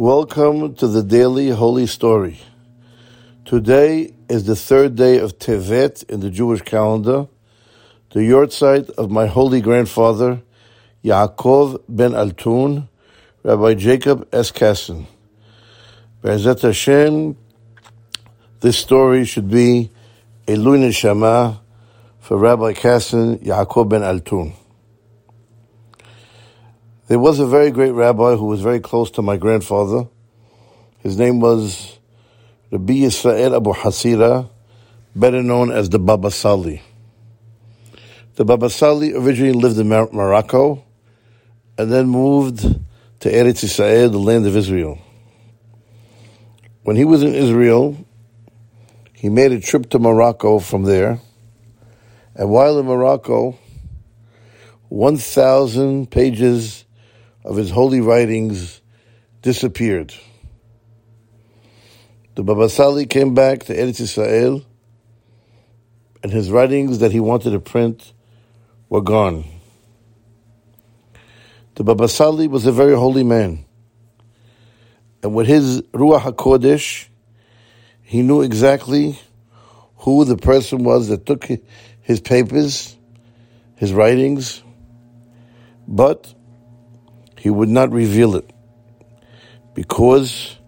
Welcome to the daily Holy Story. Today is the third day of Tevet in the Jewish calendar, the yahrzeit of my holy grandfather, Yaakov ben Altun, Rabbi Jacob S. Kassin. Be'ezat Hashem, this story should be a Lunar Shema for Rabbi Kassin, Yaakov ben Altun. There was a very great rabbi who was very close to my grandfather. His name was Rabbi Yisrael Abu Hasira, better known as the Baba Sali. The Baba Sali originally lived in Mar- Morocco and then moved to Eretz Israel, the land of Israel. When he was in Israel, he made a trip to Morocco from there. And while in Morocco, 1,000 pages of his holy writings disappeared. The Baba Sali came back to Eretz Israel, and his writings that he wanted to print were gone. The Baba Sali was a very holy man, and with his Ruach HaKodesh, he knew exactly who the person was that took his papers, his writings, but he would not reveal it because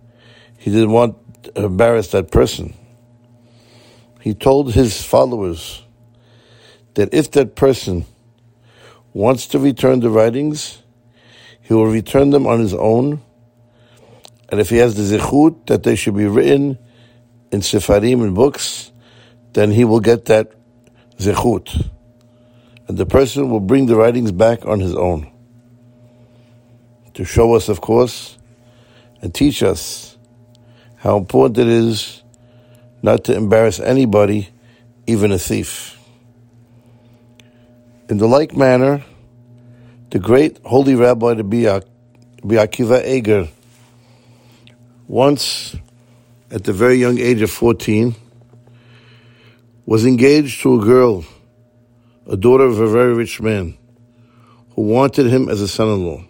he didn't want to embarrass that person. He told his followers that if that person wants to return the writings, he will return them on his own. And if he has the zichut that they should be written in sefarim and books, then he will get that zichut. And the person will bring the writings back on his own to show us, of course, and teach us how important it is not to embarrass anybody, even a thief. In the like manner, the great holy rabbi be Akiva Eger, once at the very young age of 14, was engaged to a girl, a daughter of a very rich man, who wanted him as a son-in-law.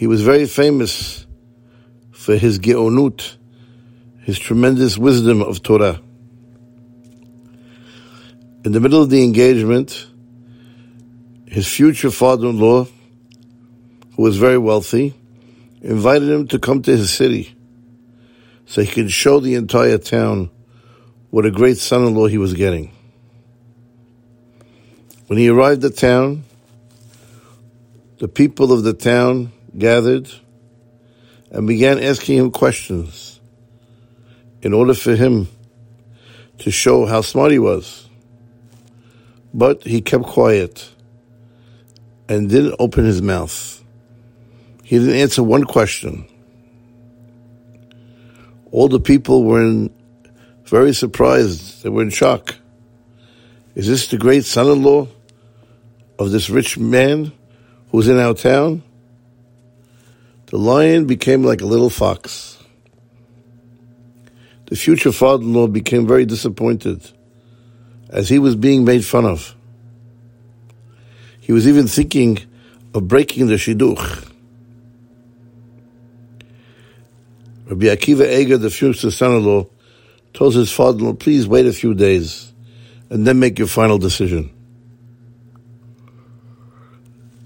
He was very famous for his geonut, his tremendous wisdom of Torah. In the middle of the engagement, his future father-in-law, who was very wealthy, invited him to come to his city so he could show the entire town what a great son-in-law he was getting. When he arrived at town, the people of the town gathered and began asking him questions in order for him to show how smart he was. But he kept quiet and didn't open his mouth. He didn't answer one question. All the people were in, very surprised. They were in shock. Is this the great son-in-law of this rich man who's in our town? The lion became like a little fox. The future father-in-law became very disappointed as he was being made fun of. He was even thinking of breaking the shidduch. Rabbi Akiva Eger, the future son-in-law, told his father-in-law, please wait a few days and then make your final decision.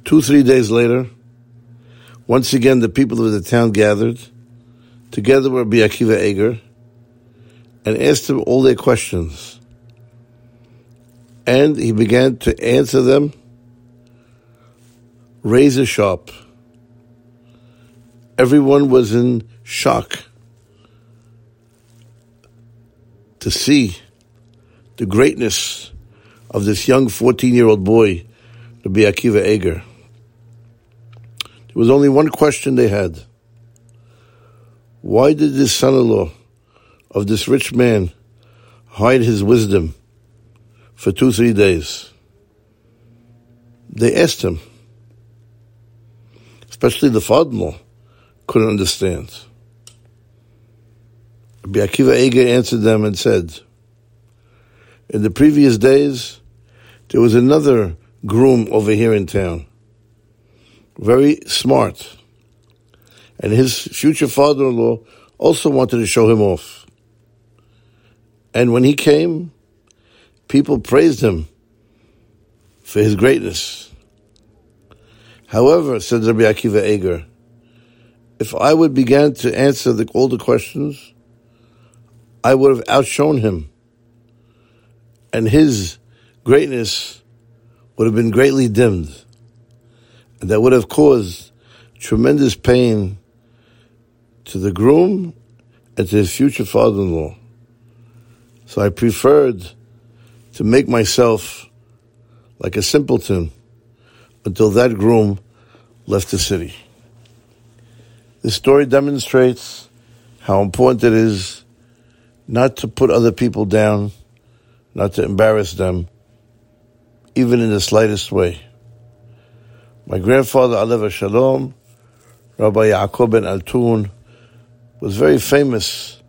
Two, three days later, once again, the people of the town gathered together with Rabbi Akiva Eger and asked him all their questions. And he began to answer them razor sharp. Everyone was in shock to see the greatness of this young 14 year old boy, Rabbi Akiva Eger. There was only one question they had. Why did this son-in-law of this rich man hide his wisdom for two, three days? They asked him. Especially the father-in-law couldn't understand. Rabbi Akiva Eger answered them and said, in the previous days, there was another groom over here in town very smart. And his future father-in-law also wanted to show him off. And when he came, people praised him for his greatness. However, said Rabbi Akiva Eger, if I would begin to answer the, all the questions, I would have outshone him. And his greatness would have been greatly dimmed. That would have caused tremendous pain to the groom and to his future father-in-law. So I preferred to make myself like a simpleton until that groom left the city. This story demonstrates how important it is not to put other people down, not to embarrass them, even in the slightest way. My grandfather, Alev Shalom, Rabbi Yaakov ben Altun, was very famous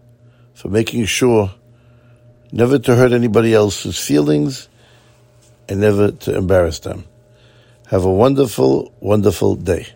for making sure never to hurt anybody else's feelings and never to embarrass them. Have a wonderful, wonderful day.